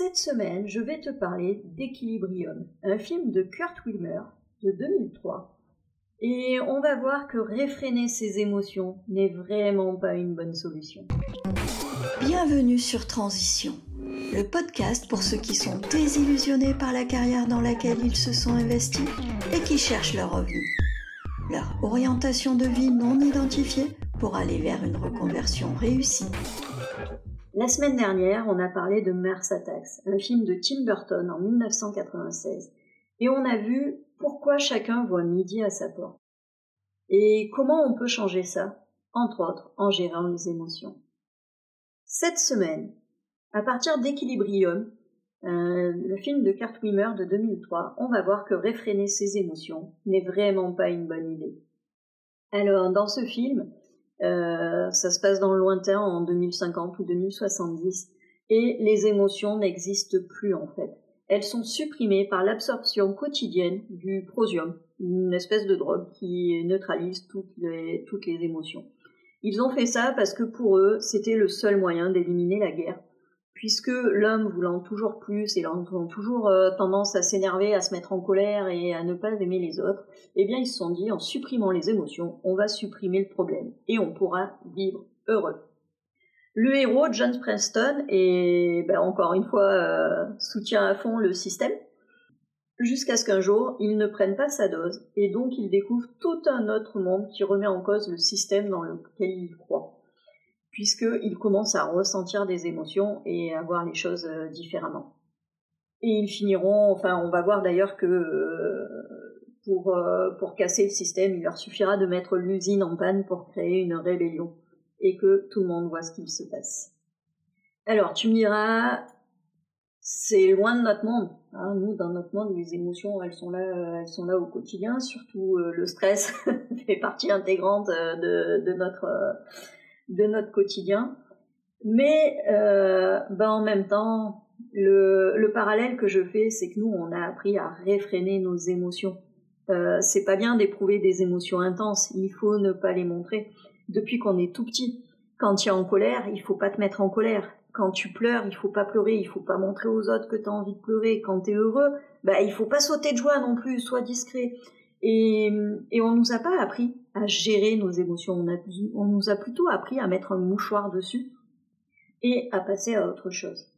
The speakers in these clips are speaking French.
Cette semaine, je vais te parler d'Equilibrium, un film de Kurt Wilmer de 2003. Et on va voir que réfréner ses émotions n'est vraiment pas une bonne solution. Bienvenue sur Transition, le podcast pour ceux qui sont désillusionnés par la carrière dans laquelle ils se sont investis et qui cherchent leur revenu, leur orientation de vie non identifiée pour aller vers une reconversion réussie. La semaine dernière, on a parlé de Mars Attacks, un film de Tim Burton en 1996, et on a vu pourquoi chacun voit midi à sa porte. Et comment on peut changer ça, entre autres en gérant les émotions. Cette semaine, à partir d'Equilibrium, euh, le film de Kurt Wimmer de 2003, on va voir que réfréner ses émotions n'est vraiment pas une bonne idée. Alors, dans ce film, euh, ça se passe dans le lointain en 2050 ou 2070 et les émotions n'existent plus en fait. Elles sont supprimées par l'absorption quotidienne du prosium, une espèce de drogue qui neutralise toutes les, toutes les émotions. Ils ont fait ça parce que pour eux, c'était le seul moyen d'éliminer la guerre puisque l'homme voulant toujours plus et ayant toujours euh, tendance à s'énerver, à se mettre en colère et à ne pas aimer les autres, eh bien ils se sont dit en supprimant les émotions, on va supprimer le problème et on pourra vivre heureux. Le héros, John Preston, est ben, encore une fois euh, soutient à fond le système, jusqu'à ce qu'un jour il ne prenne pas sa dose et donc il découvre tout un autre monde qui remet en cause le système dans lequel il croit puisqu'ils commencent à ressentir des émotions et à voir les choses euh, différemment. Et ils finiront, enfin on va voir d'ailleurs que euh, pour, euh, pour casser le système, il leur suffira de mettre l'usine en panne pour créer une rébellion et que tout le monde voit ce qu'il se passe. Alors tu me diras, c'est loin de notre monde. Hein. Nous, dans notre monde, les émotions, elles sont là, elles sont là au quotidien. Surtout le stress fait partie intégrante de, de notre de notre quotidien. Mais euh, ben en même temps, le, le, parallèle que je fais, c'est que nous, on a appris à réfréner nos émotions. Euh, c'est pas bien d'éprouver des émotions intenses, il faut ne pas les montrer. Depuis qu'on est tout petit, quand tu es en colère, il faut pas te mettre en colère. Quand tu pleures, il faut pas pleurer, il faut pas montrer aux autres que tu as envie de pleurer. Quand tu es heureux, bah il faut pas sauter de joie non plus, sois discret. Et, et on nous a pas appris à gérer nos émotions. On, nous a plutôt appris à mettre un mouchoir dessus et à passer à autre chose.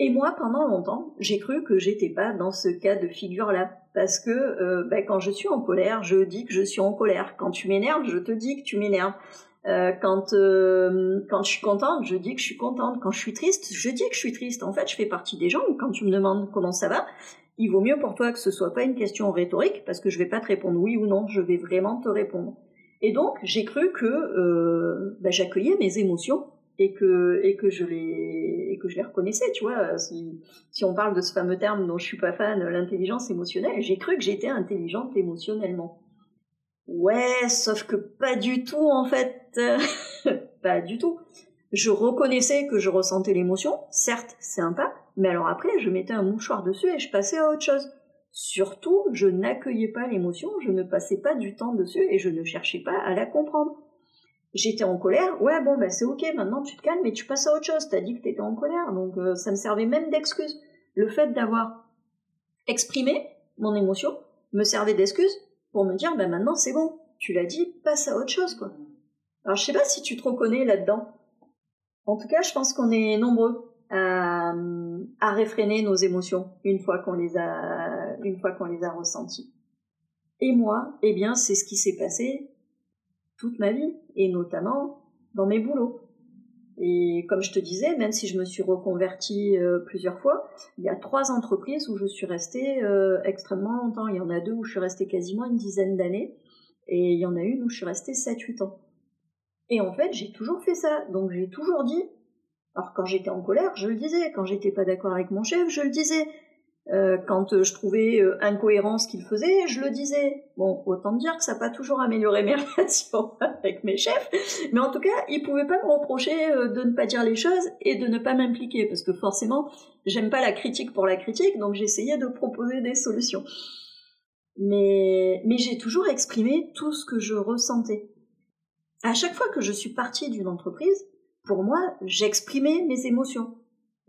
Et moi, pendant longtemps, j'ai cru que j'étais pas dans ce cas de figure-là, parce que euh, ben, quand je suis en colère, je dis que je suis en colère. Quand tu m'énerves, je te dis que tu m'énerves. Euh, quand euh, quand je suis contente, je dis que je suis contente. Quand je suis triste, je dis que je suis triste. En fait, je fais partie des gens où quand tu me demandes comment ça va, il vaut mieux pour toi que ce soit pas une question rhétorique parce que je vais pas te répondre oui ou non, je vais vraiment te répondre. Et donc j'ai cru que euh, bah, j'accueillais mes émotions et que et que je les et que je les reconnaissais, tu vois. Si, si on parle de ce fameux terme dont je suis pas fan, l'intelligence émotionnelle, j'ai cru que j'étais intelligente émotionnellement. Ouais, sauf que pas du tout en fait, pas du tout. Je reconnaissais que je ressentais l'émotion, certes, c'est un pas, mais alors après, je mettais un mouchoir dessus et je passais à autre chose. Surtout, je n'accueillais pas l'émotion, je ne passais pas du temps dessus et je ne cherchais pas à la comprendre. J'étais en colère, ouais bon ben c'est ok, maintenant tu te calmes et tu passes à autre chose, t'as dit que t'étais en colère, donc euh, ça me servait même d'excuse. Le fait d'avoir exprimé mon émotion me servait d'excuse pour me dire ben maintenant c'est bon, tu l'as dit, passe à autre chose quoi. Alors je sais pas si tu te reconnais là-dedans. En tout cas, je pense qu'on est nombreux à, à réfréner nos émotions une fois qu'on les a, une fois qu'on les a ressenties. Et moi, eh bien, c'est ce qui s'est passé toute ma vie, et notamment dans mes boulots. Et comme je te disais, même si je me suis reconvertie euh, plusieurs fois, il y a trois entreprises où je suis restée euh, extrêmement longtemps. Il y en a deux où je suis restée quasiment une dizaine d'années, et il y en a une où je suis restée 7-8 ans. Et en fait, j'ai toujours fait ça. Donc j'ai toujours dit, alors quand j'étais en colère, je le disais. Quand j'étais pas d'accord avec mon chef, je le disais. Euh, quand euh, je trouvais euh, incohérent ce qu'il faisait, je le disais. Bon, autant dire que ça n'a pas toujours amélioré mes relations avec mes chefs, mais en tout cas, ils pouvaient pas me reprocher de ne pas dire les choses et de ne pas m'impliquer, parce que forcément, j'aime pas la critique pour la critique, donc j'essayais de proposer des solutions. Mais, mais j'ai toujours exprimé tout ce que je ressentais. À chaque fois que je suis partie d'une entreprise, pour moi, j'exprimais mes émotions.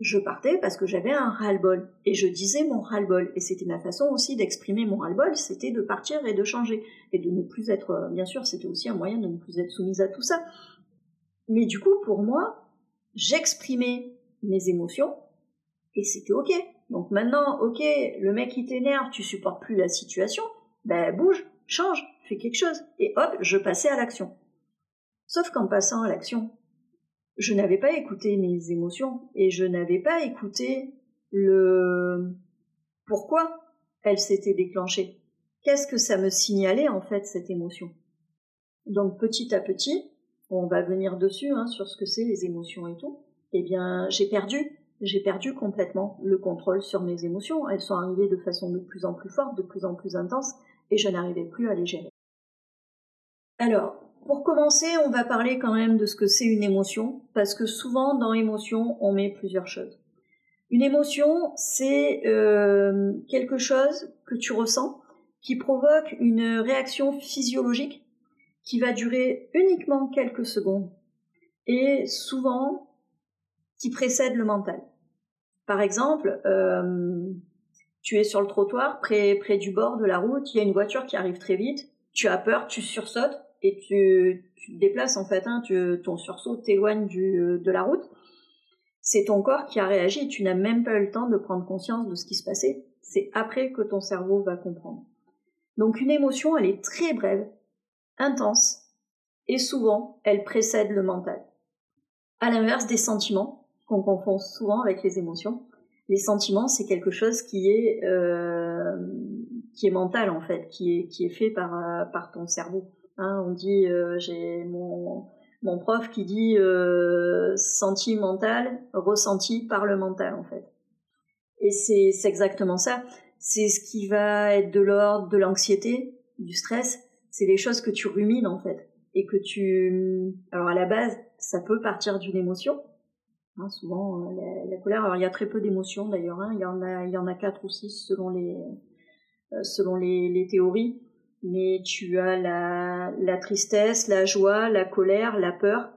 je partais parce que j'avais un ras-le-bol et je disais mon ras-le-bol et c'était ma façon aussi d'exprimer mon ras-le-bol, c'était de partir et de changer et de ne plus être euh, bien sûr, c'était aussi un moyen de ne plus être soumise à tout ça. Mais du coup, pour moi, j'exprimais mes émotions et c'était OK. Donc maintenant, OK, le mec qui t'énerve, tu supportes plus la situation, ben bouge, change, fais quelque chose et hop, je passais à l'action. Sauf qu'en passant à l'action, je n'avais pas écouté mes émotions et je n'avais pas écouté le pourquoi elle s'était déclenchée. Qu'est-ce que ça me signalait en fait cette émotion? Donc petit à petit, on va venir dessus hein, sur ce que c'est les émotions et tout. Eh bien, j'ai perdu, j'ai perdu complètement le contrôle sur mes émotions. Elles sont arrivées de façon de plus en plus forte, de plus en plus intense, et je n'arrivais plus à les gérer. Alors, pour commencer, on va parler quand même de ce que c'est une émotion, parce que souvent dans émotion, on met plusieurs choses. Une émotion, c'est euh, quelque chose que tu ressens qui provoque une réaction physiologique qui va durer uniquement quelques secondes et souvent qui précède le mental. Par exemple, euh, tu es sur le trottoir près, près du bord de la route, il y a une voiture qui arrive très vite, tu as peur, tu sursautes, et tu, te déplaces en fait, hein, ton sursaut t'éloigne de la route. C'est ton corps qui a réagi, tu n'as même pas eu le temps de prendre conscience de ce qui se passait. C'est après que ton cerveau va comprendre. Donc une émotion, elle est très brève, intense, et souvent, elle précède le mental. À l'inverse des sentiments, qu'on confond souvent avec les émotions, les sentiments, c'est quelque chose qui est euh, qui est mental en fait, qui est qui est fait par euh, par ton cerveau. Hein, on dit, euh, j'ai mon, mon prof qui dit euh, sentimental, ressenti par le mental en fait. Et c'est exactement ça. C'est ce qui va être de l'ordre de l'anxiété, du stress. C'est les choses que tu rumines en fait et que tu. Alors à la base, ça peut partir d'une émotion. Hein, souvent euh, la, colère. Alors il y a très peu d'émotions d'ailleurs. Hein. Il y en a, il y en a quatre ou six selon les euh, selon les, les théories mais tu as la, la tristesse, la joie, la colère, la peur,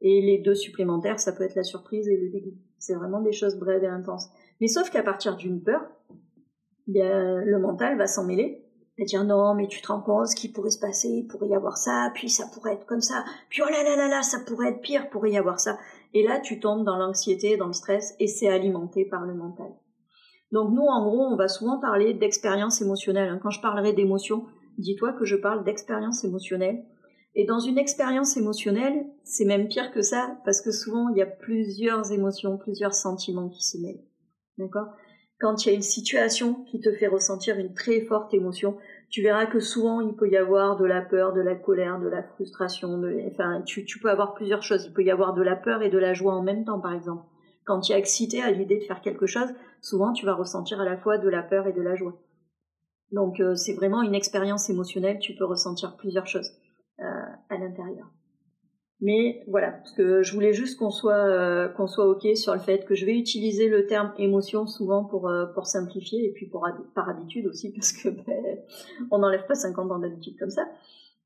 et les deux supplémentaires, ça peut être la surprise et le dégoût. C'est vraiment des choses brèves et intenses. Mais sauf qu'à partir d'une peur, bien, le mental va s'en mêler et dire non, mais tu te rends compte ce qui pourrait se passer, il pourrait y avoir ça, puis ça pourrait être comme ça, puis oh là là là là, ça pourrait être pire, pourrait y avoir ça. Et là, tu tombes dans l'anxiété, dans le stress, et c'est alimenté par le mental. Donc nous, en gros, on va souvent parler d'expérience émotionnelle. Hein. Quand je parlerai d'émotion, dis-toi que je parle d'expérience émotionnelle. Et dans une expérience émotionnelle, c'est même pire que ça, parce que souvent, il y a plusieurs émotions, plusieurs sentiments qui se mêlent. D'accord? Quand il y a une situation qui te fait ressentir une très forte émotion, tu verras que souvent, il peut y avoir de la peur, de la colère, de la frustration, enfin, tu, tu peux avoir plusieurs choses. Il peut y avoir de la peur et de la joie en même temps, par exemple. Quand tu es excité à l'idée de faire quelque chose, souvent, tu vas ressentir à la fois de la peur et de la joie. Donc euh, c'est vraiment une expérience émotionnelle, tu peux ressentir plusieurs choses euh, à l'intérieur. Mais voilà, parce que je voulais juste qu'on soit euh, qu'on soit ok sur le fait que je vais utiliser le terme émotion souvent pour pour simplifier et puis pour par habitude aussi parce que ben, on n'enlève pas 50 ans d'habitude comme ça.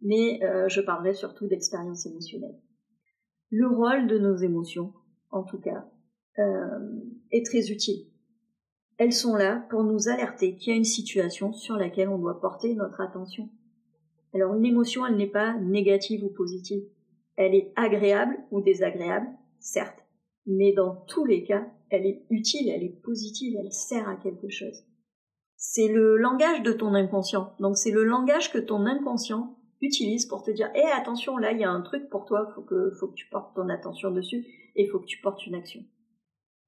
Mais je parlerai surtout d'expérience émotionnelle. Le rôle de nos émotions, en tout cas, est très utile elles sont là pour nous alerter qu'il y a une situation sur laquelle on doit porter notre attention. Alors une émotion, elle n'est pas négative ou positive. Elle est agréable ou désagréable, certes, mais dans tous les cas, elle est utile, elle est positive, elle sert à quelque chose. C'est le langage de ton inconscient. Donc c'est le langage que ton inconscient utilise pour te dire "Eh attention, là il y a un truc pour toi, faut que faut que tu portes ton attention dessus et faut que tu portes une action."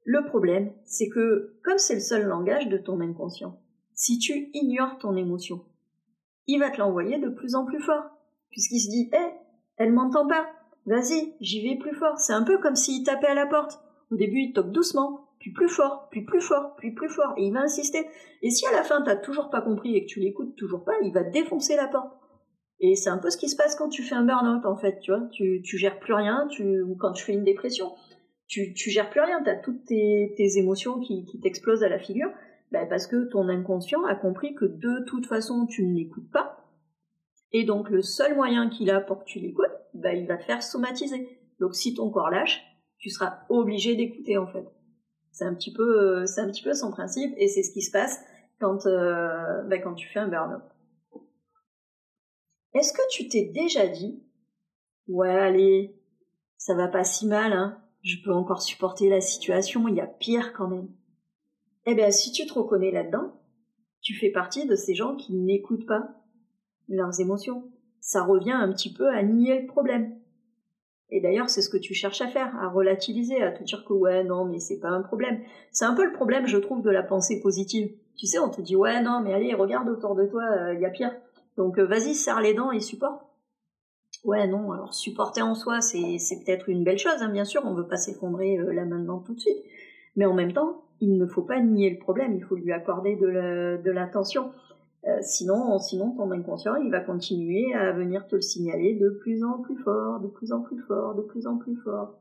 Le problème, c'est que, comme c'est le seul langage de ton inconscient, si tu ignores ton émotion, il va te l'envoyer de plus en plus fort, puisqu'il se dit, hé, elle m'entend pas, vas-y, j'y vais plus fort. C'est un peu comme s'il tapait à la porte. Au début, il toque doucement, puis plus fort, puis plus fort, puis plus fort, et il va insister. Et si à la fin, t'as toujours pas compris et que tu l'écoutes toujours pas, il va défoncer la porte. Et c'est un peu ce qui se passe quand tu fais un burn-out, en fait, tu vois. Tu, tu gères plus rien, tu, ou quand tu fais une dépression tu, tu gères plus rien, tu toutes tes, émotions qui, t'explosent à la figure, bah, parce que ton inconscient a compris que de toute façon tu ne l'écoutes pas, et donc le seul moyen qu'il a pour que tu l'écoutes, bah, il va te faire somatiser. Donc si ton corps lâche, tu seras obligé d'écouter en fait. C'est un petit peu, c'est un petit peu son principe et c'est ce qui se passe quand, euh, ben, quand tu fais un burn-out. Est-ce que tu t'es déjà dit, ouais, allez, ça va pas si mal, hein, je peux encore supporter la situation, il y a pire quand même. Eh bien, si tu te reconnais là-dedans, tu fais partie de ces gens qui n'écoutent pas leurs émotions. Ça revient un petit peu à nier le problème. Et d'ailleurs, c'est ce que tu cherches à faire, à relativiser, à te dire que ouais, non, mais c'est pas un problème. C'est un peu le problème, je trouve, de la pensée positive. Tu sais, on te dit ouais, non, mais allez, regarde autour de toi, il euh, y a pire. Donc euh, vas-y, serre les dents et supporte. Ouais, non, alors supporter en soi, c'est, peut-être une belle chose, hein, bien sûr, on veut pas s'effondrer euh, là maintenant tout de suite. Mais en même temps, il ne faut pas nier le problème, il faut lui accorder de, l'attention. Euh, sinon, sinon, ton inconscient, il va continuer à venir te le signaler de plus en plus fort, de plus en plus fort, de plus en plus fort.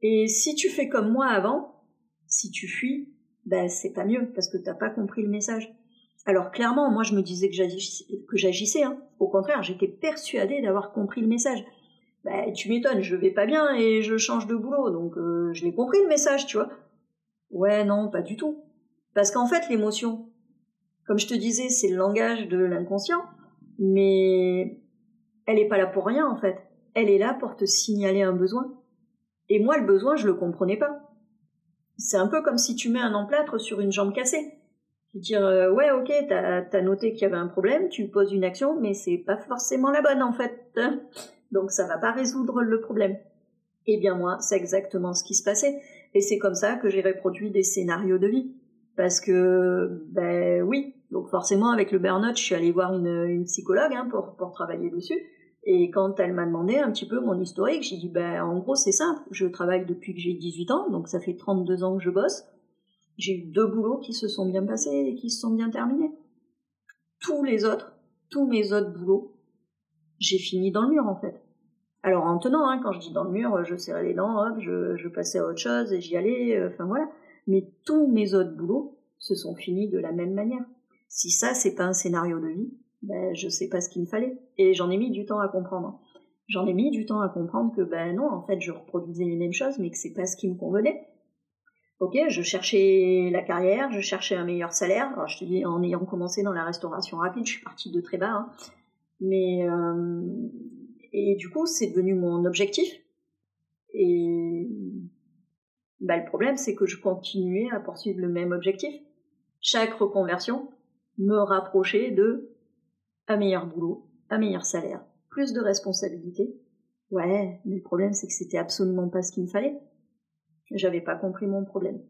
Et si tu fais comme moi avant, si tu fuis, ben c'est pas mieux parce que t'as pas compris le message. Alors clairement, moi je me disais que j'agissais, hein. au contraire, j'étais persuadée d'avoir compris le message. Ben tu m'étonnes, je vais pas bien et je change de boulot, donc euh, je l'ai compris le message, tu vois. Ouais, non, pas du tout. Parce qu'en fait, l'émotion, comme je te disais, c'est le langage de l'inconscient, mais elle n'est pas là pour rien en fait. Elle est là pour te signaler un besoin. Et moi, le besoin, je le comprenais pas. C'est un peu comme si tu mets un emplâtre sur une jambe cassée. Tu dire euh, ouais ok t'as as noté qu'il y avait un problème, tu poses une action, mais c'est pas forcément la bonne en fait. Donc ça va pas résoudre le problème. Eh bien moi, c'est exactement ce qui se passait. Et c'est comme ça que j'ai reproduit des scénarios de vie. Parce que, ben oui, donc forcément avec le burn-out, je suis allée voir une, une psychologue hein, pour, pour travailler dessus. Et quand elle m'a demandé un petit peu mon historique, j'ai dit, ben en gros c'est simple, je travaille depuis que j'ai 18 ans, donc ça fait 32 ans que je bosse. J'ai eu deux boulots qui se sont bien passés et qui se sont bien terminés. Tous les autres, tous mes autres boulots, j'ai fini dans le mur en fait. Alors en tenant, hein, quand je dis dans le mur, je serrais les dents, hop, je, je passais à autre chose et j'y allais, euh, enfin voilà. Mais tous mes autres boulots se sont finis de la même manière. Si ça, c'est pas un scénario de vie, ben je sais pas ce qu'il me fallait. Et j'en ai mis du temps à comprendre. J'en ai mis du temps à comprendre que ben non, en fait, je reproduisais les mêmes choses, mais que c'est pas ce qui me convenait. Ok, je cherchais la carrière, je cherchais un meilleur salaire. Alors je te dis, en ayant commencé dans la restauration rapide, je suis partie de très bas, hein. mais euh, et du coup, c'est devenu mon objectif. Et bah, le problème, c'est que je continuais à poursuivre le même objectif. Chaque reconversion me rapprochait de un meilleur boulot, un meilleur salaire, plus de responsabilités. Ouais, mais le problème, c'est que c'était absolument pas ce qu'il me fallait. J'avais pas compris mon problème.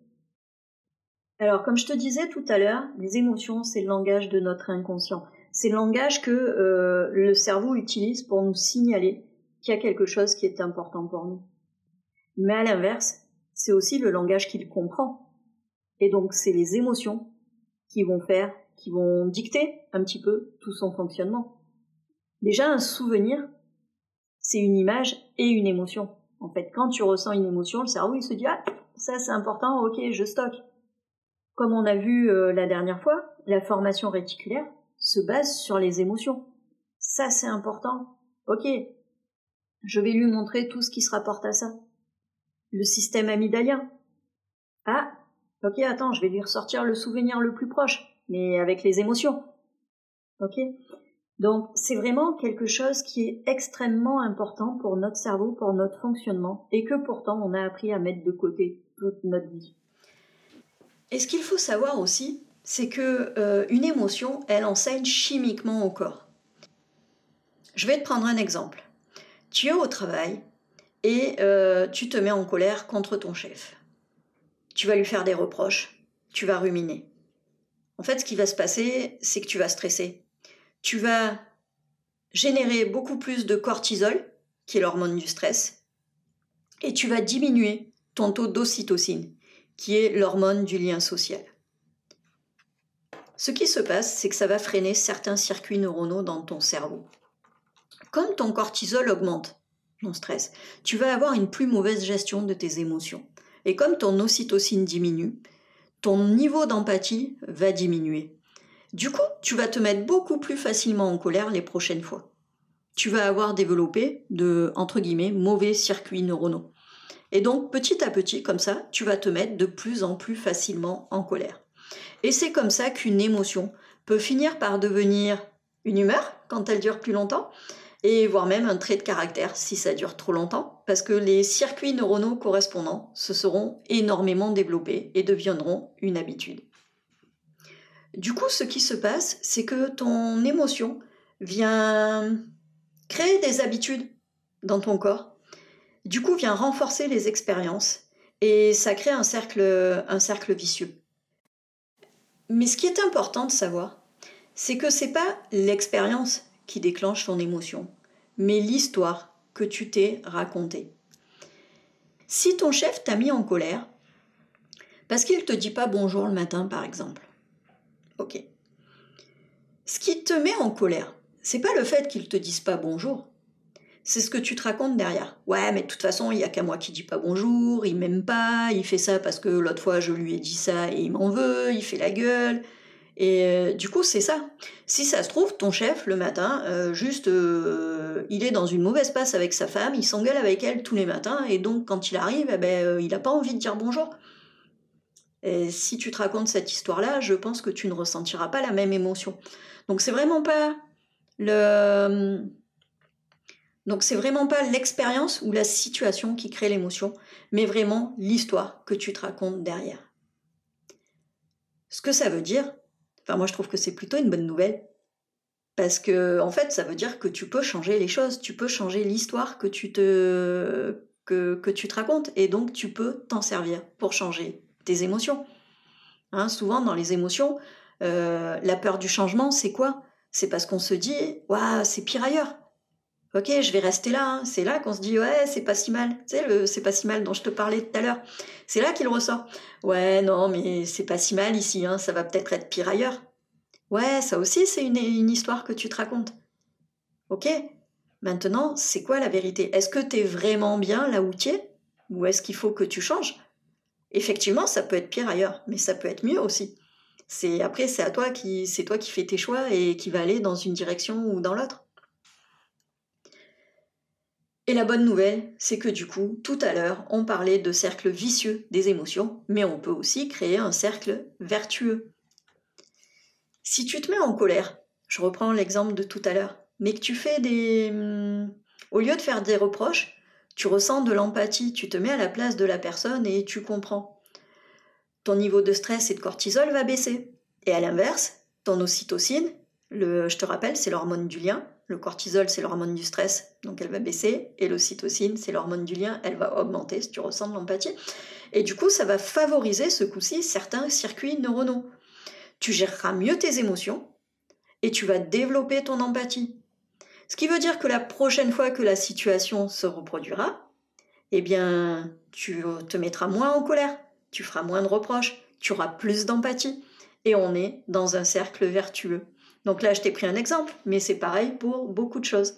Alors, comme je te disais tout à l'heure, les émotions, c'est le langage de notre inconscient c'est le langage que euh, le cerveau utilise pour nous signaler qu'il y a quelque chose qui est important pour nous. Mais à l'inverse, c'est aussi le langage qu'il comprend. Et donc, c'est les émotions qui vont faire, qui vont dicter un petit peu tout son fonctionnement. Déjà, un souvenir, c'est une image et une émotion. En fait, quand tu ressens une émotion, le cerveau, il se dit, ah, ça c'est important, ok, je stocke. Comme on a vu euh, la dernière fois, la formation réticulaire, se base sur les émotions. Ça, c'est important. Ok, je vais lui montrer tout ce qui se rapporte à ça. Le système amygdalien. Ah, ok, attends, je vais lui ressortir le souvenir le plus proche, mais avec les émotions. Ok Donc, c'est vraiment quelque chose qui est extrêmement important pour notre cerveau, pour notre fonctionnement, et que pourtant on a appris à mettre de côté toute notre vie. Et ce qu'il faut savoir aussi, c'est que euh, une émotion, elle enseigne chimiquement au corps. Je vais te prendre un exemple. Tu es au travail et euh, tu te mets en colère contre ton chef. Tu vas lui faire des reproches, tu vas ruminer. En fait, ce qui va se passer, c'est que tu vas stresser. Tu vas générer beaucoup plus de cortisol, qui est l'hormone du stress, et tu vas diminuer ton taux d'ocytocine, qui est l'hormone du lien social. Ce qui se passe, c'est que ça va freiner certains circuits neuronaux dans ton cerveau. Comme ton cortisol augmente, ton stress, tu vas avoir une plus mauvaise gestion de tes émotions. Et comme ton ocytocine diminue, ton niveau d'empathie va diminuer. Du coup, tu vas te mettre beaucoup plus facilement en colère les prochaines fois. Tu vas avoir développé de, entre guillemets, mauvais circuits neuronaux. Et donc petit à petit, comme ça, tu vas te mettre de plus en plus facilement en colère. Et c'est comme ça qu'une émotion peut finir par devenir une humeur quand elle dure plus longtemps, et voire même un trait de caractère si ça dure trop longtemps, parce que les circuits neuronaux correspondants se seront énormément développés et deviendront une habitude. Du coup, ce qui se passe, c'est que ton émotion vient créer des habitudes dans ton corps, du coup vient renforcer les expériences, et ça crée un cercle, un cercle vicieux. Mais ce qui est important de savoir, c'est que c'est pas l'expérience qui déclenche ton émotion, mais l'histoire que tu t'es racontée. Si ton chef t'a mis en colère, parce qu'il ne te dit pas bonjour le matin par exemple, ok. Ce qui te met en colère, c'est pas le fait qu'il te dise pas bonjour, c'est ce que tu te racontes derrière. Ouais, mais de toute façon, il y a qu'à moi qui dis pas bonjour, il m'aime pas, il fait ça parce que l'autre fois je lui ai dit ça et il m'en veut, il fait la gueule. Et euh, du coup, c'est ça. Si ça se trouve, ton chef, le matin, euh, juste, euh, il est dans une mauvaise passe avec sa femme, il s'engueule avec elle tous les matins, et donc quand il arrive, eh ben, il n'a pas envie de dire bonjour. Et si tu te racontes cette histoire-là, je pense que tu ne ressentiras pas la même émotion. Donc c'est vraiment pas le... Donc c'est vraiment pas l'expérience ou la situation qui crée l'émotion, mais vraiment l'histoire que tu te racontes derrière. Ce que ça veut dire, moi, je trouve que c'est plutôt une bonne nouvelle. Parce que, en fait, ça veut dire que tu peux changer les choses, tu peux changer l'histoire que tu te que, tu te racontes, et donc tu peux t'en servir pour changer tes émotions. Hein, souvent, dans les émotions, euh, la peur du changement, c'est quoi? C'est parce qu'on se dit, waouh, c'est pire ailleurs. Ok, je vais rester là. Hein. C'est là qu'on se dit, ouais, c'est pas si mal. Tu sais, le c'est pas si mal dont je te parlais tout à l'heure. C'est là qu'il ressort. Ouais, non, mais c'est pas si mal ici. Hein. Ça va peut-être être pire ailleurs. Ouais, ça aussi, c'est une, une histoire que tu te racontes. Ok, maintenant, c'est quoi la vérité? Est-ce que tu es vraiment bien là où tu es? Ou est-ce qu'il faut que tu changes? Effectivement, ça peut être pire ailleurs, mais ça peut être mieux aussi. C'est après, c'est à toi qui, c'est toi qui fais tes choix et qui va aller dans une direction ou dans l'autre. Et la bonne nouvelle, c'est que du coup, tout à l'heure, on parlait de cercle vicieux des émotions, mais on peut aussi créer un cercle vertueux. Si tu te mets en colère, je reprends l'exemple de tout à l'heure, mais que tu fais des... Hmm, au lieu de faire des reproches, tu ressens de l'empathie, tu te mets à la place de la personne et tu comprends. Ton niveau de stress et de cortisol va baisser. Et à l'inverse, ton ocytocine, je te rappelle, c'est l'hormone du lien, le cortisol, c'est l'hormone du stress, donc elle va baisser. Et l'ocytocine, c'est l'hormone du lien, elle va augmenter si tu ressens de l'empathie. Et du coup, ça va favoriser ce coup-ci certains circuits neuronaux. Tu géreras mieux tes émotions et tu vas développer ton empathie. Ce qui veut dire que la prochaine fois que la situation se reproduira, eh bien, tu te mettras moins en colère, tu feras moins de reproches, tu auras plus d'empathie. Et on est dans un cercle vertueux. Donc là, je t'ai pris un exemple, mais c'est pareil pour beaucoup de choses.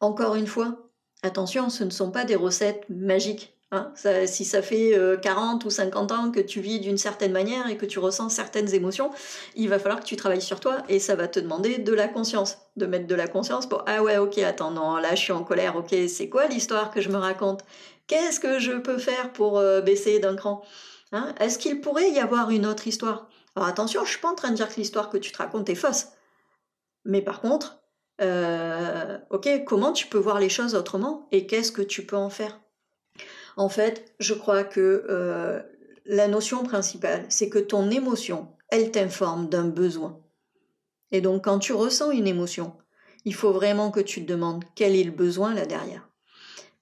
Encore une fois, attention, ce ne sont pas des recettes magiques. Hein. si ça fait 40 euh, ou 50 ans que tu vis d'une certaine manière et que tu ressens certaines émotions, il va falloir que tu travailles sur toi et ça va te demander de la conscience, de mettre de la conscience pour ah ouais ok attends non là je suis en colère ok c'est quoi l'histoire que je me raconte? Qu'est-ce que je peux faire pour euh, baisser d'un cran? Hein? Est-ce qu'il pourrait y avoir une autre histoire? Alors attention, je suis pas en train de dire que l'histoire que tu te racontes est fausse. Mais par contre, euh, ok, comment tu peux voir les choses autrement et qu'est-ce que tu peux en faire? En fait, je crois que euh, la notion principale, c'est que ton émotion, elle t'informe d'un besoin. Et donc quand tu ressens une émotion, il faut vraiment que tu te demandes quel est le besoin là derrière.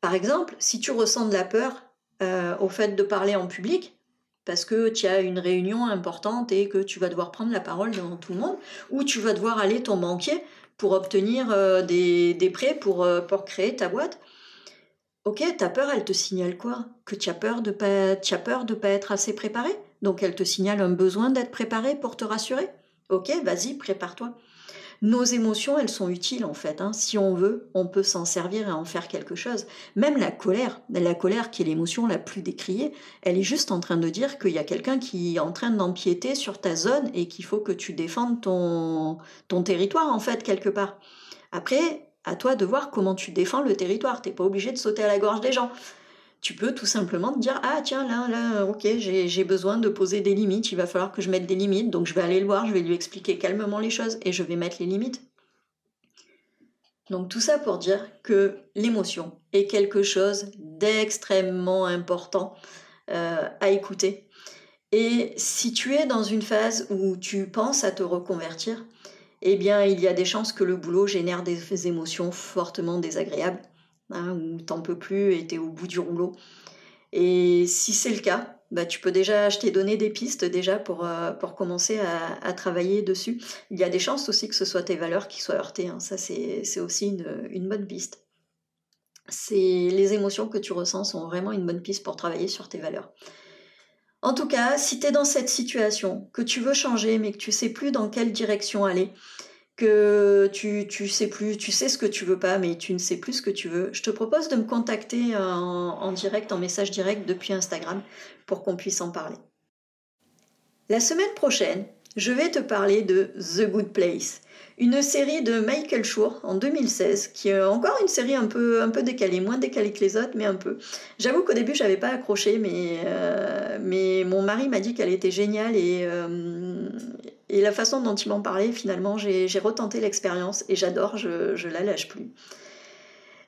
Par exemple, si tu ressens de la peur euh, au fait de parler en public, parce que tu as une réunion importante et que tu vas devoir prendre la parole devant tout le monde, ou tu vas devoir aller ton banquier pour obtenir euh, des, prêts pour, pour créer ta boîte. Ok, ta peur, elle te signale quoi? Que tu as peur de pas, as peur de pas être assez préparé? Donc elle te signale un besoin d'être préparé pour te rassurer? Ok, vas-y, prépare-toi nos émotions, elles sont utiles en fait. Hein. Si on veut, on peut s'en servir et en faire quelque chose. Même la colère, la colère qui est l'émotion la plus décriée, elle est juste en train de dire qu'il y a quelqu'un qui est en train d'empiéter sur ta zone et qu'il faut que tu défendes ton, ton territoire en fait quelque part. Après, à toi de voir comment tu défends le territoire. T'es pas obligé de sauter à la gorge des gens. tu peux tout simplement te dire ah tiens là là ok j'ai besoin de poser des limites il va falloir que je mette des limites donc je vais aller le voir je vais lui expliquer calmement les choses et je vais mettre les limites donc tout ça pour dire que l'émotion est quelque chose d'extrêmement important euh, à écouter et si tu es dans une phase où tu penses à te reconvertir eh bien il y a des chances que le boulot génère des émotions fortement désagréables hein, où t'en peux plus et t'es au bout du rouleau. Et si c'est le cas, bah, tu peux déjà, je t'ai donné des pistes déjà pour, euh, pour commencer à, travailler dessus. Il y a des chances aussi que ce soit tes valeurs qui soient heurtées. Hein. Ça, c'est aussi une, une bonne piste. Les émotions que tu ressens sont vraiment une bonne piste pour travailler sur tes valeurs. En tout cas, si tu es dans cette situation, que tu veux changer mais que tu sais plus dans quelle direction aller, que tu, tu sais plus, tu sais ce que tu veux pas, mais tu ne sais plus ce que tu veux, je te propose de me contacter en, direct, en message direct depuis Instagram pour qu'on puisse en parler. La semaine prochaine, je vais te parler de The Good Place, une série de Michael Schur en 2016, qui est encore une série un peu, décalée, moins décalée que les autres, mais un peu. J'avoue qu'au début, j'avais pas accroché, mais, euh, mais mon mari m'a dit qu'elle était géniale et, euh, la façon dont il m'en parlait, finalement, j'ai retenté l'expérience et j'adore, je, je la lâche plus.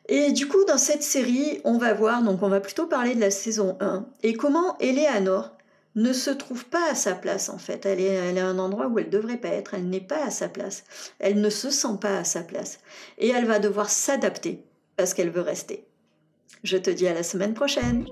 Et du coup, dans cette série, on va voir, donc on va plutôt parler de la saison 1 et comment Eleanor ne se trouve pas à sa place en fait. Elle est, à un endroit où elle devrait pas être, elle n'est pas à sa place. Elle ne se sent pas à sa place. Et elle va devoir s'adapter parce qu'elle veut rester. Je te dis à la semaine prochaine.